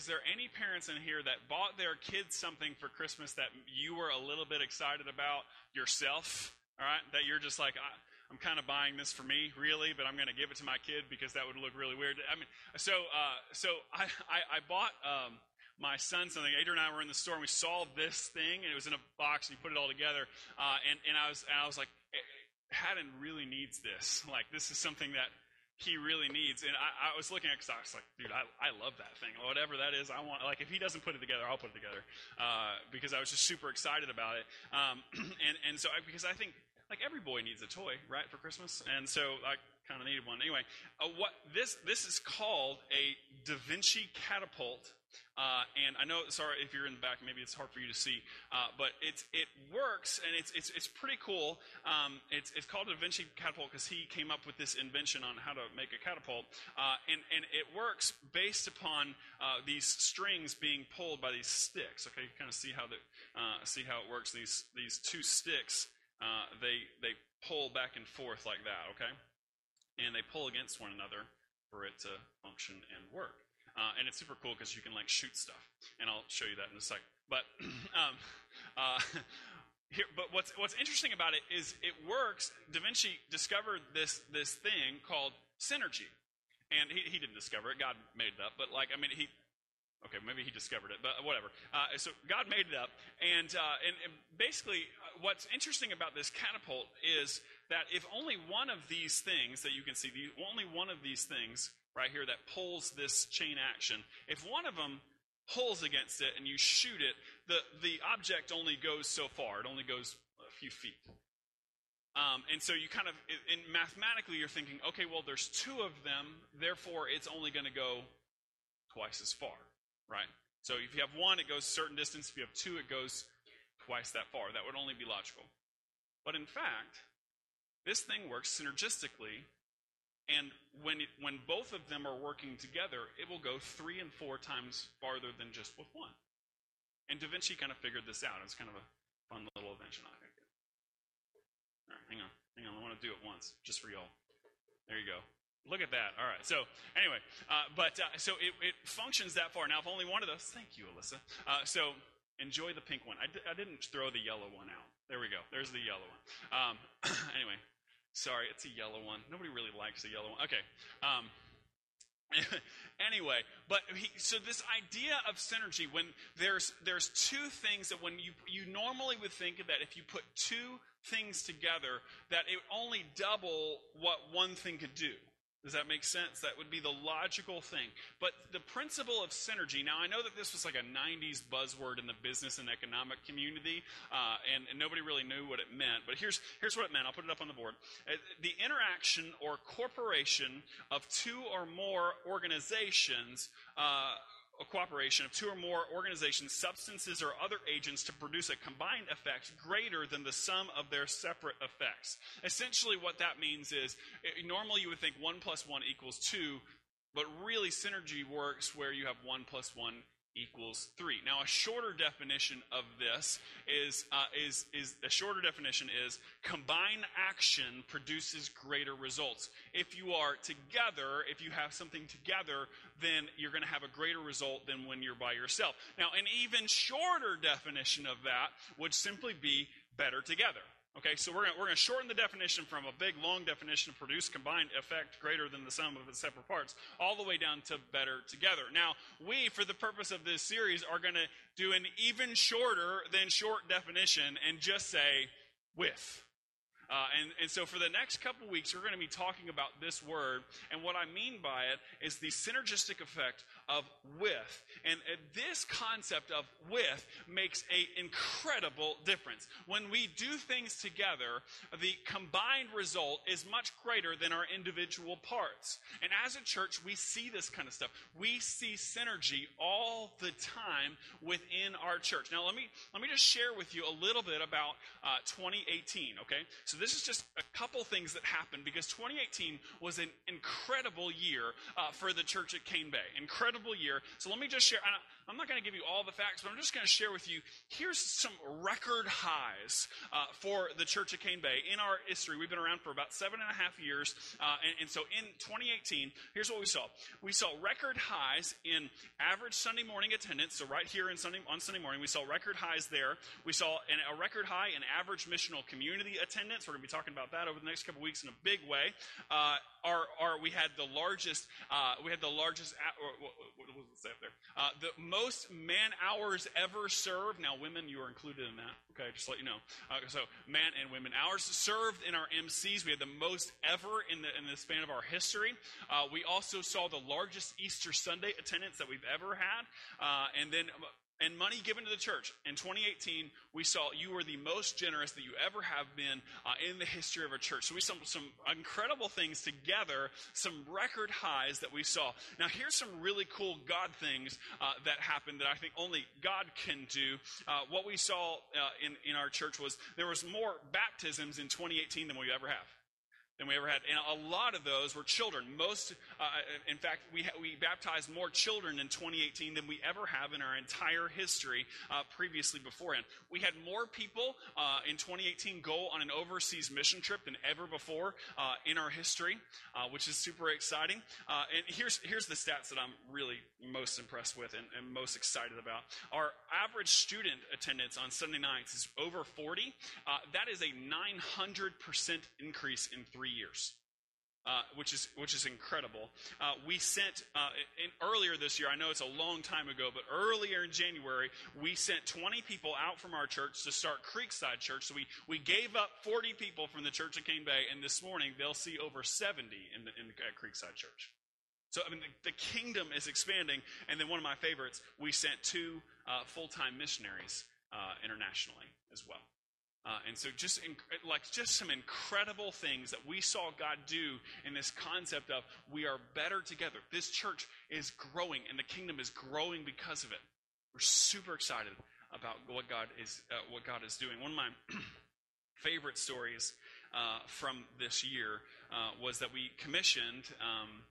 is there any parents in here that bought their kids something for Christmas that you were a little bit excited about yourself? All right, that you're just like, I'm kind of buying this for me, really, but I'm going to give it to my kid because that would look really weird. I mean, so uh, so I, I, I bought um, my son something. Adrian and I were in the store and we saw this thing, and it was in a box, and he put it all together. Uh, and and I was and I was like, Haddon really needs this. Like this is something that he really needs. And I, I was looking at because I was like, dude, I, I love that thing. Whatever that is, I want. Like if he doesn't put it together, I'll put it together uh, because I was just super excited about it. Um, and and so I, because I think like every boy needs a toy, right, for Christmas, and so I kind of needed one. Anyway, uh, what this this is called a Da Vinci catapult. Uh, and I know, sorry if you're in the back, maybe it's hard for you to see, uh, but it's it works and it's it's it's pretty cool. Um, it's it's called a Vinci catapult because he came up with this invention on how to make a catapult, uh, and and it works based upon uh, these strings being pulled by these sticks. Okay, you kind of see how the uh, see how it works. These these two sticks uh, they they pull back and forth like that, okay? And they pull against one another for it to function and work. Uh, and it's super cool because you can like shoot stuff, and I'll show you that in a sec. But um, uh, here, but what's what's interesting about it is it works. Da Vinci discovered this this thing called synergy, and he, he didn't discover it. God made it up. But like I mean, he Okay, maybe he discovered it, but whatever. Uh, so God made it up, and, uh, and, and basically, uh, what's interesting about this catapult is that if only one of these things that you can see, the, only one of these things right here that pulls this chain action, if one of them pulls against it and you shoot it, the the object only goes so far. It only goes a few feet. Um, and so you kind of, in mathematically, you're thinking, okay, well, there's two of them, therefore, it's only going to go twice as far right? So if you have one, it goes a certain distance. If you have two, it goes twice that far. That would only be logical. But in fact, this thing works synergistically, and when, it, when both of them are working together, it will go three and four times farther than just with one. And Da Vinci kind of figured this out. It's kind of a fun little invention, I think. All right, hang on. Hang on. I want to do it once, just for y'all. There you go. Look at that. All right. So anyway, uh, but uh, so it, it, functions that far. Now, if only one of those, thank you, Alyssa. Uh, so enjoy the pink one. I d- I didn't throw the yellow one out. There we go. There's the yellow one. Um, anyway, sorry, it's a yellow one. Nobody really likes the yellow one. Okay. Um, anyway, but he, so this idea of synergy, when there's there's two things that when you you normally would think that if you put two things together, that it only double what one thing could do. Does that make sense? That would be the logical thing. But the principle of synergy, now I know that this was like a 90s buzzword in the business and economic community, uh, and, and, nobody really knew what it meant. But here's, here's what it meant. I'll put it up on the board. Uh, the interaction or corporation of two or more organizations uh, cooperation of two or more organizations, substances, or other agents to produce a combined effect greater than the sum of their separate effects. Essentially, what that means is eh, normally you would think 1 plus 1 equals 2, but really synergy works where you have 1 plus 1 equals 3. Now, a shorter definition of this is, uh, is, is a shorter definition is combined action produces greater results. If you are together, if you have something together, then you're going to have a greater result than when you're by yourself. Now, an even shorter definition of that would simply be better together. Okay, so we're going we're to shorten the definition from a big, long definition of produce combined effect greater than the sum of its separate parts, all the way down to better together. Now, we, for the purpose of this series, are going to do an even shorter than short definition and just say with. Uh, and, and so for the next couple weeks, we're going to be talking about this word. And what I mean by it is the synergistic effect of with. And uh, this concept of with makes an incredible difference. When we do things together, the combined result is much greater than our individual parts. And as a church, we see this kind of stuff. We see synergy all the time within our church. Now, let me, let me just share with you a little bit about uh, 2018, okay? So this is just a couple things that happened because 2018 was an incredible year uh, for the church at Cane Bay. Incredible year. So let me just share. I'm not going to give you all the facts, but I'm just going to share with you. Here's some record highs uh, for the Church of Cane Bay in our history. We've been around for about seven and a half years, uh, and, and so in 2018, here's what we saw: we saw record highs in average Sunday morning attendance. So right here in Sunday on Sunday morning, we saw record highs there. We saw an, a record high in average missional community attendance. We're going to be talking about that over the next couple weeks in a big way. Uh, our, our, we had the largest. Uh, we had the largest. Say there? Uh, the most man hours ever served. Now, women, you are included in that. Okay, just let you know. Uh, so, man and women hours served in our MCs. We had the most ever in the in the span of our history. Uh, we also saw the largest Easter Sunday attendance that we've ever had, uh, and then and money given to the church. In 2018, we saw you were the most generous that you ever have been uh, in the history of a church. So we saw some incredible things together, some record highs that we saw. Now, here's some really cool God things uh, that happened that I think only God can do. Uh, what we saw uh, in, in our church was there was more baptisms in 2018 than we ever have than we ever had. And a lot of those were children. Most, uh, in fact, we, ha- we baptized more children in 2018 than we ever have in our entire history uh, previously beforehand. We had more people uh, in 2018 go on an overseas mission trip than ever before uh, in our history, uh, which is super exciting. And here's, here's the stats that I'm really most impressed with and, and most excited about. Our average student attendance on Sunday nights is over 40. that is a 900% increase in three years. Uh, which is which is incredible. Uh, we sent uh, in, earlier this year. I know it's a long time ago, but earlier in January, we sent 20 people out from our church to start Creekside Church. So we we gave up 40 people from the Church of Cane Bay, and this morning they'll see over 70 in the, in the, at Creekside Church. So I mean, the, the, kingdom is expanding. And then one of my favorites, we sent two uh, full time missionaries uh, internationally as well. Uh, and so just like just some incredible things that we saw God do in this concept of we are better together. This church is growing and the kingdom is growing because of it. We're super excited about what God is uh, what God is doing. One of my favorite stories uh, from this year uh, was that we commissioned um,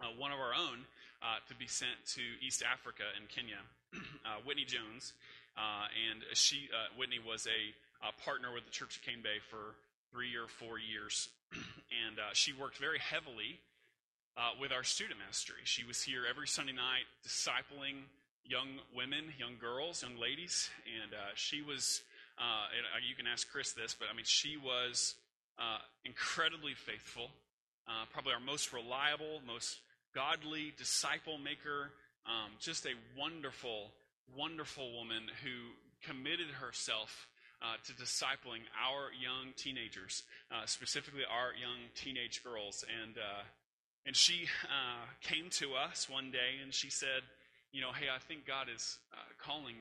uh, one of our own uh, to be sent to East Africa in Kenya, Whitney Jones, and she Whitney was a uh, partner with the Church of Cane Bay for three or four years. and uh, she worked very heavily uh, with our student ministry. She was here every Sunday night discipling young women, young girls, young ladies. And uh, she was, uh, and uh, you can ask Chris this, but I mean, she was incredibly faithful, probably our most reliable, most godly disciple maker. Um, just a wonderful, wonderful woman who committed herself uh, to discipling our young teenagers, uh, specifically our young teenage girls. And, uh, and she uh, came to us one day and she said, You know, hey, I think God is uh, calling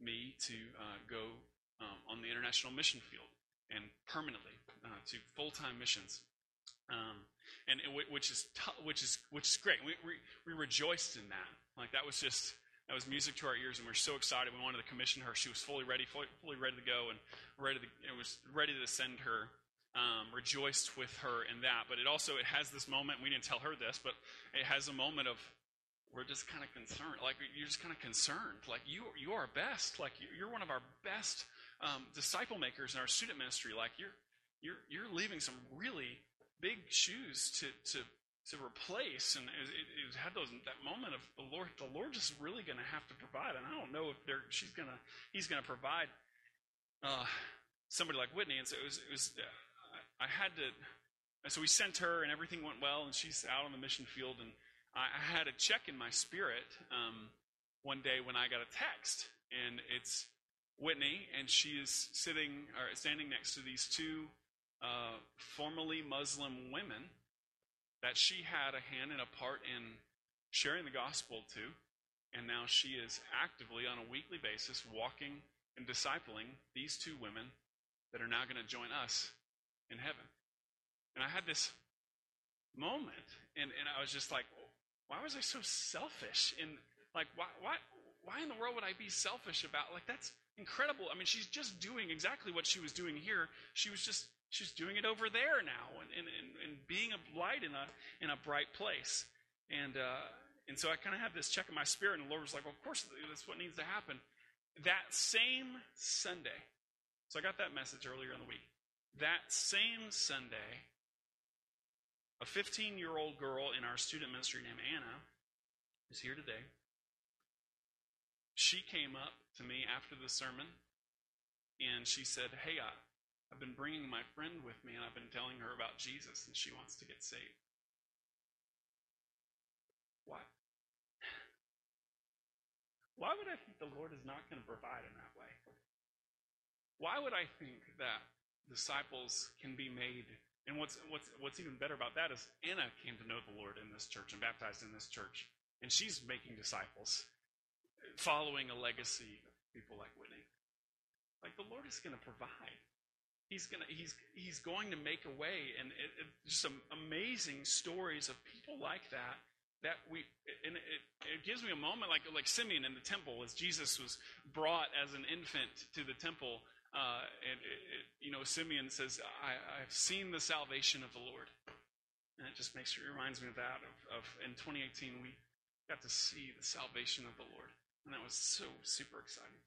me to uh, go um, on the international mission field and permanently to full time missions. Um, and which is t- which is which is great. We, we we rejoiced in that. Like that was just that was music to our ears, and we were so excited. We wanted to commission her. She was fully ready, fully, fully ready to go, and ready to, it was ready to send her. Um, rejoiced with her in that, but it also it has this moment. We didn't tell her this, but it has a moment of we're just kind of concerned. Like you're just kind of concerned. Like you you are best. Like you're one of our best um, disciple makers in our student ministry. Like you're you're you're leaving some really big shoes to to to replace, and it, it, had those that moment of the Lord. The Lord is really going to have to provide, and I don't know if they're, she's going to. He's going to provide uh, somebody like Whitney, and so it was. It was uh, I had to. So we sent her, and everything went well, and she's out on the mission field, and I, I had a check in my spirit um, one day when I got a text, and it's Whitney, and she is sitting or standing next to these two uh, formerly Muslim women that she had a hand and a part in sharing the gospel to. And now she is actively, on a weekly basis, walking and discipling these two women that are now going to join us in heaven. And I had this moment, and, and I was just like, why was I so selfish? And like, why, why, why in the world would I be selfish about? Like, that's incredible. I mean, she's just doing exactly what she was doing here. She was just She's doing it over there now and, and, and, being a light in a, in a bright place. And, uh, And so I kind of have this check in my spirit, and the Lord was like, well, of course, that's what needs to happen. That same Sunday, so I got that message earlier in the week. That same Sunday, a 15 year old girl in our student ministry named Anna is here today. She came up to me after the sermon and she said, Hey, I, I've been bringing my friend with me and I've been telling her about Jesus and she wants to get saved. Why? Why would I think the Lord is not going to provide in that way? Why would I think that disciples can be made? And what's, what's, what's even better about that is Anna came to know the Lord in this church and baptized in this church. And she's making disciples, following a legacy of people like Whitney. Like the Lord is going to provide. He's going to he's he's going to make a way, and it, it, some amazing stories of people like that that we and it, it gives me a moment like like Simeon in the temple as Jesus was brought as an infant to the temple. Uh, and you know, Simeon says, I, "I've seen the salvation of the Lord," and it just makes it reminds me of that. Of, of in 2018, we got to see the salvation of the Lord, and that was so super exciting.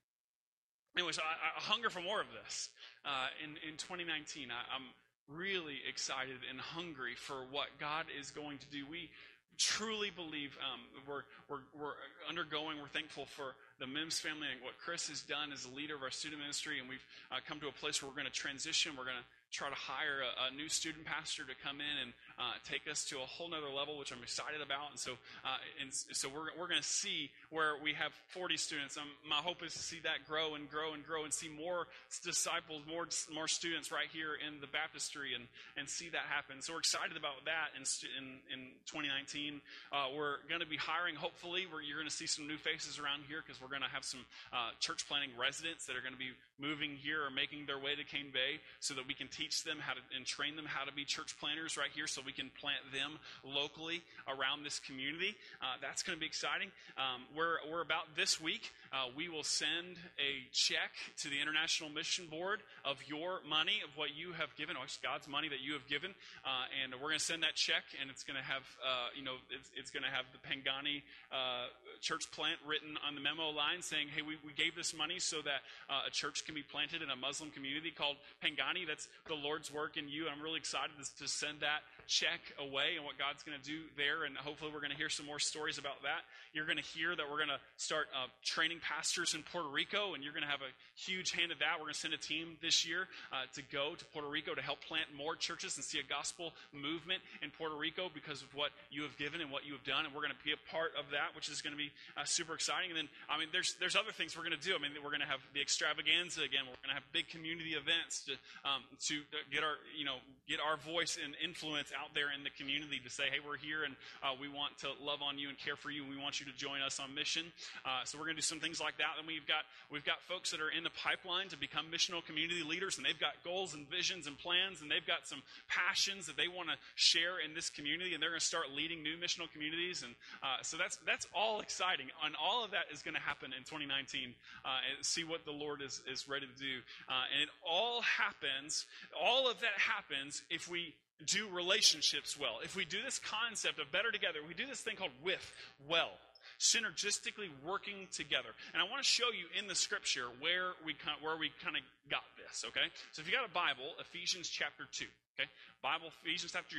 Anyways, I, I hunger for more of this. Uh, in, in 2019, I, I'm really excited and hungry for what God is going to do. We truly believe um, we're, we're, we're undergoing, we're thankful for the Mims family and what Chris has done as a leader of our student ministry. And we've uh, come to a place where we're going to transition. We're going to try to hire a, a, new student pastor to come in and uh, take us to a whole nother level, which I'm excited about. And so, uh, and so we're, we're going to see where we have 40 students. Um, my hope is to see that grow and grow and grow and see more disciples, more, more students right here in the baptistry and, and see that happen. So we're excited about that in, in, in 2019. Uh, we're going to be hiring, hopefully, where you're going to see some new faces around here because we're going to have some uh, church planting residents that are going to be moving here or making their way to Cane Bay so that we can teach them how to and train them how to be church planters right here so we can plant them locally around this community. Uh, that's going to be exciting. Um, we're, we're about this week. Uh, we will send a check to the International Mission Board of your money, of what you have given, or God's money that you have given. Uh, and we're going to send that check, and it's going to have, uh, you know, it's, it's going to have the Pangani uh, church plant written on the memo line saying, hey, we, we gave this money so that uh, a church can be planted in a Muslim community called Pangani. That's the Lord's work in you. I'm really excited to send that check away and what God's going to do there. And hopefully, we're going to hear some more stories about that. You're going to hear that we're going to start uh, training pastors in Puerto Rico, and you're going to have a huge hand of that. We're going to send a team this year uh, to go to Puerto Rico to help plant more churches and see a gospel movement in Puerto Rico because of what you have given and what you have done. And we're going to be a part of that, which is going to be uh, super exciting. And then, I mean, there's there's other things we're going to do. I mean, we're going to have the extravaganza again. We're going to have big community events to um, to get our you know get our voice and influence out there in the community to say, hey, we're here and uh, we want to love on you and care for you, and we want you to join us on mission. Uh, so we're going to do some things like that. And we've got we've got folks that are in the pipeline to become missional community leaders, and they've got goals and visions and plans, and they've got some passions that they want to share in this community, and they're going to start leading new missional communities. And uh, so that's that's all exciting, and all of that is going to happen in 2019. Uh, and see what the Lord is is ready to do, uh, and it all happens. All of that happens if we do relationships well. If we do this concept of better together, we do this thing called with well synergistically working together. And I want to show you in the scripture where we where we kind of got this. Okay, so if you got a Bible, Ephesians chapter two. Okay, Bible Ephesians chapter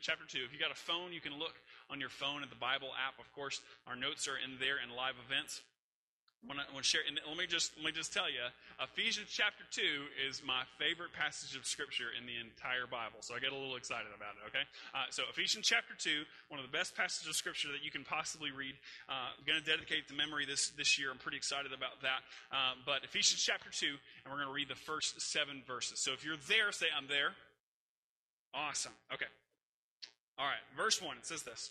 chapter two. If you got a phone, you can look on your phone at the Bible app. Of course, our notes are in there in live events. I want to share, and let me just let me just tell you, Ephesians chapter two is my favorite passage of scripture in the entire Bible. So I get a little excited about it. Okay, uh, so Ephesians chapter two, one of the best passages of scripture that you can possibly read. Uh, I'm going to dedicate the memory this this year. I'm pretty excited about that. Uh, but Ephesians chapter two, and we're going to read the first seven verses. So if you're there, say I'm there. Awesome. Okay. All right. Verse one. It says this.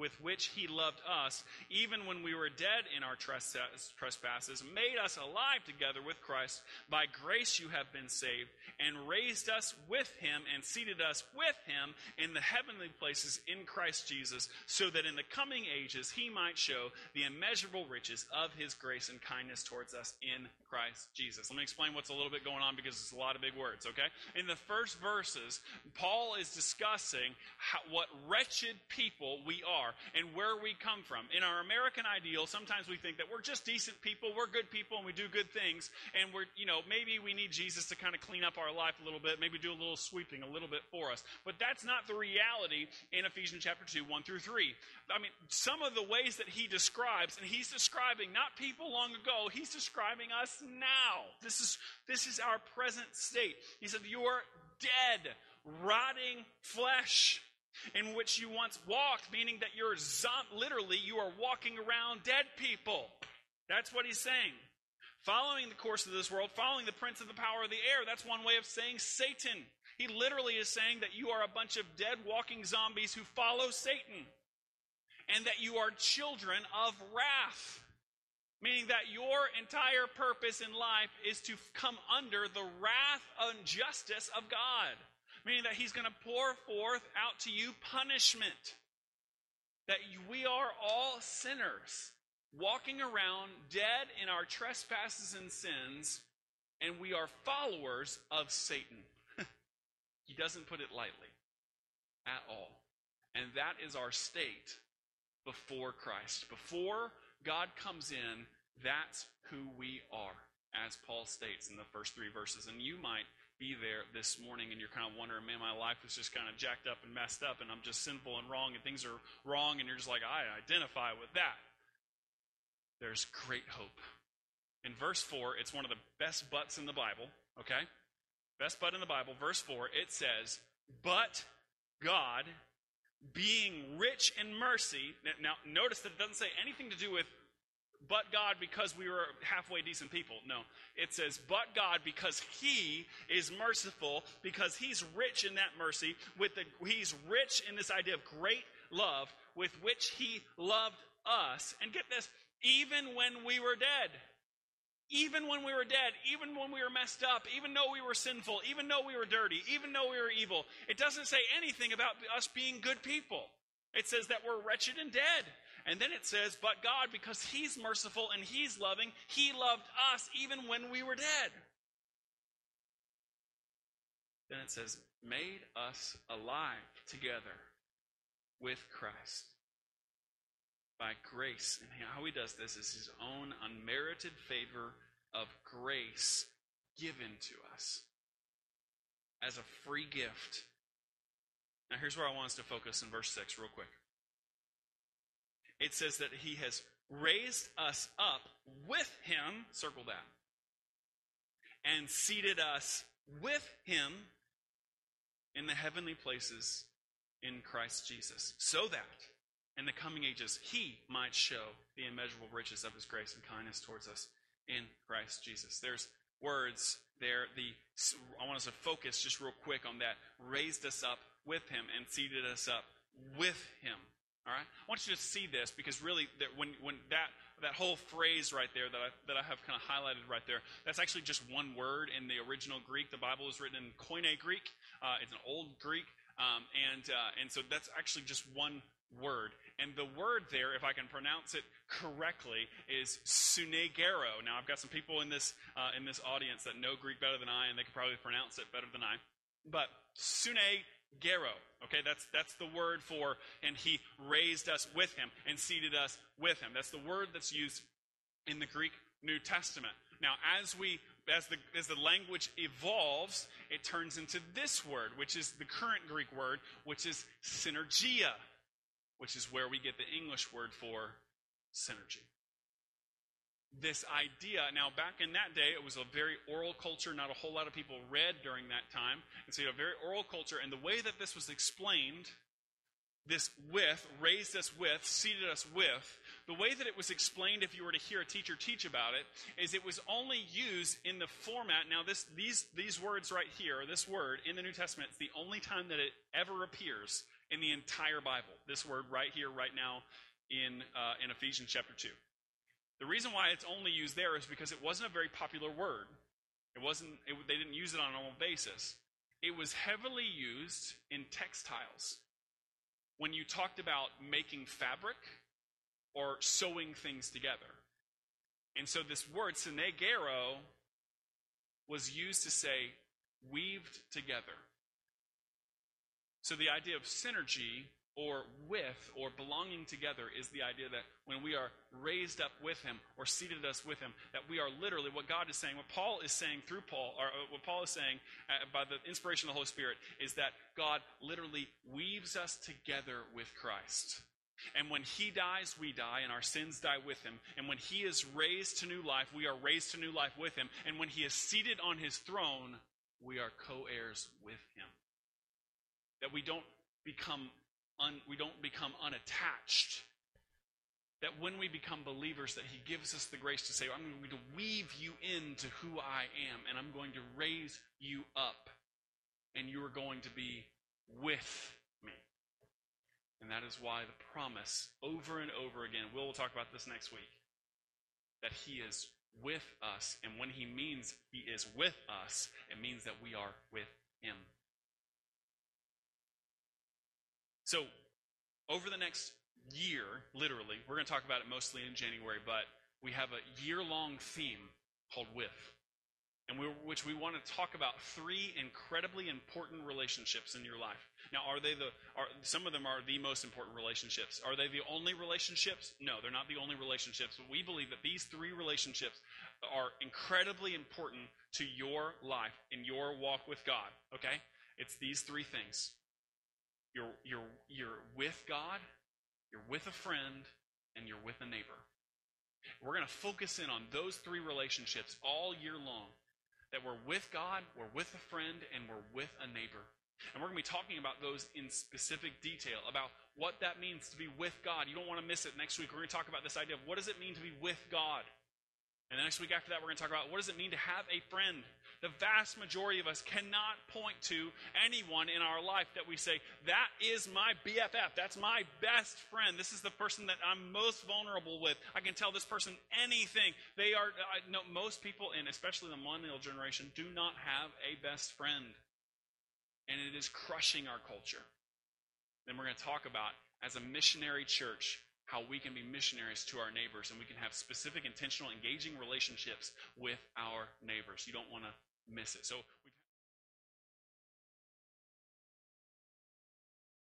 with, which he loved us, even when we were dead in our trespasses, made us alive together with Christ. By grace you have been saved, and raised us with him, and seated us with him in the heavenly places in Christ Jesus, so that in the coming ages he might show the immeasurable riches of his grace and kindness towards us in Christ Jesus. Let me explain what's a little bit going on because it's a lot of big words, okay? In the first verses, Paul is discussing how, what wretched people we are and where we come from. In our American ideal, sometimes we think that we're just decent people, we're good people, and we do good things, and we're, you know, maybe we need Jesus to kind of clean up our life a little bit, maybe do a little sweeping a little bit for us. But that's not the reality in Ephesians chapter 2, 1 through 3. I mean, some of the ways that he describes, and he's describing not people long ago, he's describing us now. This is, this is our present state. He said, You are dead rotting flesh in which you once walked, meaning that you're zom- literally you are walking around dead people. That's what he's saying. Following the course of this world, following the prince of the power of the air, that's one way of saying Satan. He literally is saying that you are a bunch of dead walking zombies who follow Satan, and that you are children of wrath. Meaning that your entire purpose in life is to come under the wrath and justice of God meaning that he's going to pour forth out to you punishment. That we are all sinners, walking around dead in our trespasses and sins, and we are followers of Satan. he doesn't put it lightly at all. And that is our state before Christ. Before God comes in, that's who we are, as Paul states in the first three verses. And you might be there this morning and you're kind of wondering, man, my life is just kind of jacked up and messed up and I'm just sinful and wrong and things are wrong and you're just like, I identify with that. There's great hope. In verse 4, it's one of the best buts in the Bible, okay? Best but in the Bible, verse 4, it says, But God, being rich in mercy. Now, notice that it doesn't say anything to do with but God because we were halfway decent people. No. It says, but God because He is merciful, because He's rich in that mercy, with the, He's rich in this idea of great love with which He loved us. And get this, even when we were dead. Even when we were dead, even when we were messed up, even though we were sinful, even though we were dirty, even though we were evil, it doesn't say anything about us being good people. It says that we're wretched and dead. And then it says, But God, because He's merciful and He's loving, He loved us even when we were dead. Then it says, Made us alive together with Christ by grace. And how He does this is His own unmerited favor of grace given to us as a free gift. Now, here's where I want us to focus in verse 6, real quick it says that he has raised us up with him, circle that, and seated us with him in the heavenly places in Christ Jesus, so that in the coming ages he might show the immeasurable riches of his grace and kindness towards us in Christ Jesus. There's words there. The I want us to focus just real quick on that. Raised us up with him and seated us up with him. All right? I want you to see this because really, that when, when that, that whole phrase right there that I, that I have kind of highlighted right there, that's actually just one word in the original Greek. The Bible is written in Koine Greek. Uh, it's an old Greek. Um, and, uh, and so that's actually just one word. And the word there, if I can pronounce it correctly, is sunegero. Now, I've got some people in this, uh, in this audience that know Greek better than I, and they can probably pronounce it better than I. But sune Gero. Okay, that's, that's the word for, and he raised us with him and seated us with him. That's the word that's used in the Greek New Testament. Now, as we as the, as the language evolves, it turns into this word, which is the current Greek word, which is synergia, which is where we get the English word for synergy this idea. Now, back in that day, it was a very oral culture. Not a whole lot of people read during that time. And so you had a very oral culture. And the way that this was explained, this with, raised us with, seated us with, the way that it was explained, if you were to hear a teacher teach about it, is it was only used in the format. Now, this, these, these words right here, this word in the New Testament, it's the only time that it ever appears in the entire Bible. This word right here, right now, in, uh, in Ephesians chapter 2. The reason why it's only used there is because it wasn't a very popular word. It wasn't, it, they didn't use it on a normal basis. It was heavily used in textiles. When you talked about making fabric or sewing things together. And so this word, synegero, was used to say weaved together. So the idea of synergy or with or belonging together is the idea that when we are raised up with him or seated us with him that we are literally what god is saying what paul is saying through paul or uh, what paul is saying uh, by the inspiration of the holy spirit is that god literally weaves us together with christ and when he dies, we die, and our sins die with him. And when he is raised to new life, we are raised to new life with him. And when he is seated on his throne, we are co heirs with him. That we don't become un, we don't become unattached. That when we become believers, that He gives us the grace to say, I'm going to weave you into who I am, and I'm going to raise you up, and you are going to be with me. And that is why the promise over and over again, we'll talk about this next week, that He is with us. And when He means He is with us, it means that we are with Him. So, over the next year, literally, we're going to talk about it mostly in January, but we have a year long theme called With, and we, which we want to talk about three incredibly important relationships in your life. Now, are they the, are, some of them are the most important relationships. Are they the only relationships? No, they're not the only relationships, but we believe that these three relationships are incredibly important to your life in your walk with God, okay? It's these three things you're, you're, you're with God, you're with a friend, and you're with a neighbor. We're going to focus in on those three relationships all year long. That we're with God, we're with a friend, and we're with a neighbor. And we're going to be talking about those in specific detail about what that means to be with God. You don't want to miss it next week. We're going to talk about this idea of what does it mean to be with God? And the next week after that, we're going to talk about what does it mean to have a friend? The vast majority of us cannot point to anyone in our life that we say, that is my BFF. That's my best friend. This is the person that I'm most vulnerable with. I can tell this person anything. They are, I know most people, and especially the millennial generation, do not have a best friend. And it is crushing our culture. Then we're going to talk about, as a missionary church, how we can be missionaries to our neighbors and we can have specific, intentional, engaging relationships with our neighbors. You don't want to miss it. So